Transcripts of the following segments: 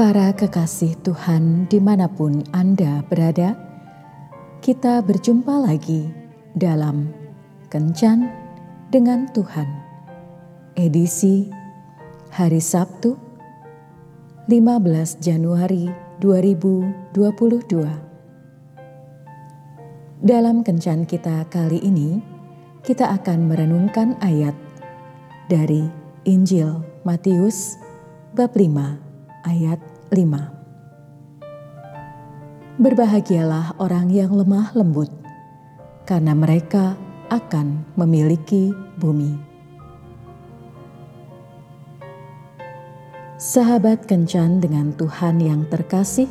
Para kekasih Tuhan di mana pun Anda berada, kita berjumpa lagi dalam Kencan dengan Tuhan. Edisi hari Sabtu 15 Januari 2022. Dalam Kencan kita kali ini, kita akan merenungkan ayat dari Injil Matius bab 5 ayat 5. Berbahagialah orang yang lemah lembut, karena mereka akan memiliki bumi. Sahabat kencan dengan Tuhan yang terkasih,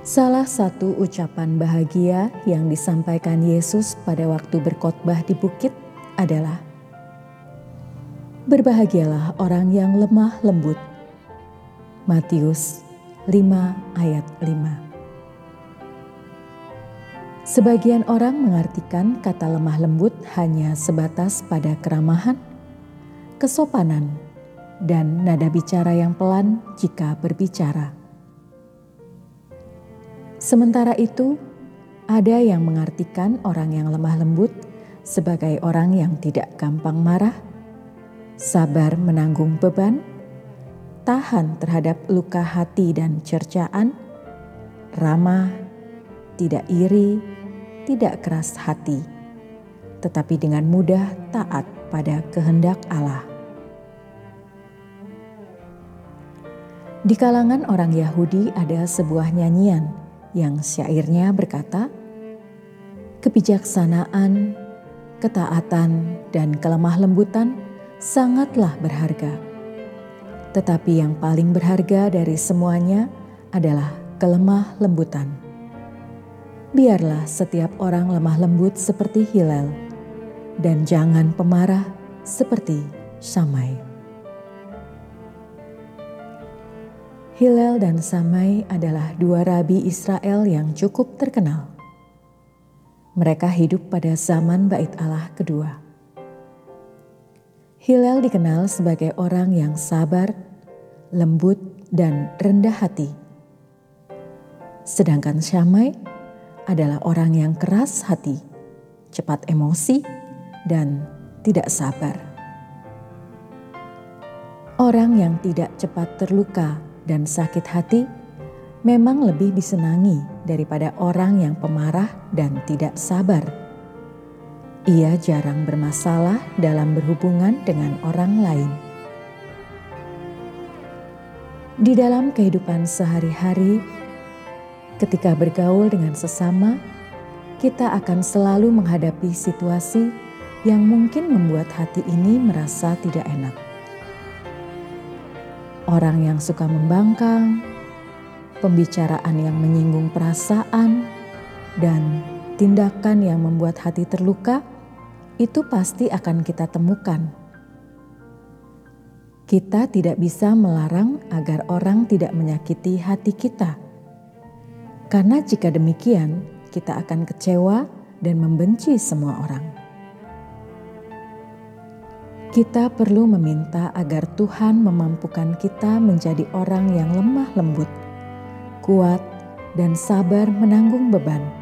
salah satu ucapan bahagia yang disampaikan Yesus pada waktu berkhotbah di bukit adalah Berbahagialah orang yang lemah lembut, Matius 5 ayat 5. Sebagian orang mengartikan kata lemah lembut hanya sebatas pada keramahan, kesopanan, dan nada bicara yang pelan jika berbicara. Sementara itu, ada yang mengartikan orang yang lemah lembut sebagai orang yang tidak gampang marah, sabar menanggung beban, tahan terhadap luka hati dan cercaan, ramah, tidak iri, tidak keras hati, tetapi dengan mudah taat pada kehendak Allah. Di kalangan orang Yahudi ada sebuah nyanyian yang syairnya berkata, Kebijaksanaan, ketaatan, dan kelemah lembutan sangatlah berharga tetapi yang paling berharga dari semuanya adalah kelemah lembutan. Biarlah setiap orang lemah lembut seperti Hilal, dan jangan pemarah seperti Samai. Hilal dan Samai adalah dua rabi Israel yang cukup terkenal. Mereka hidup pada zaman Bait Allah kedua. Hilal dikenal sebagai orang yang sabar, lembut, dan rendah hati. Sedangkan Syamai adalah orang yang keras hati, cepat emosi, dan tidak sabar. Orang yang tidak cepat terluka dan sakit hati memang lebih disenangi daripada orang yang pemarah dan tidak sabar. Ia jarang bermasalah dalam berhubungan dengan orang lain. Di dalam kehidupan sehari-hari, ketika bergaul dengan sesama, kita akan selalu menghadapi situasi yang mungkin membuat hati ini merasa tidak enak. Orang yang suka membangkang, pembicaraan yang menyinggung perasaan, dan tindakan yang membuat hati terluka itu pasti akan kita temukan. Kita tidak bisa melarang agar orang tidak menyakiti hati kita, karena jika demikian, kita akan kecewa dan membenci semua orang. Kita perlu meminta agar Tuhan memampukan kita menjadi orang yang lemah lembut, kuat, dan sabar menanggung beban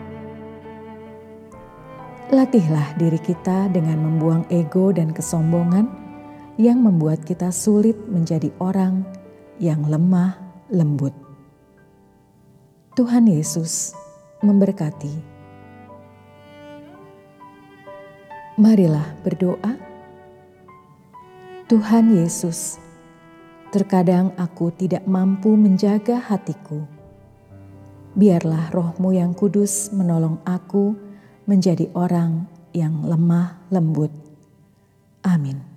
Latihlah diri kita dengan membuang ego dan kesombongan yang membuat kita sulit menjadi orang yang lemah lembut. Tuhan Yesus memberkati. Marilah berdoa. Tuhan Yesus, terkadang aku tidak mampu menjaga hatiku. Biarlah rohmu yang kudus menolong aku menjadi orang yang lemah lembut. Amin.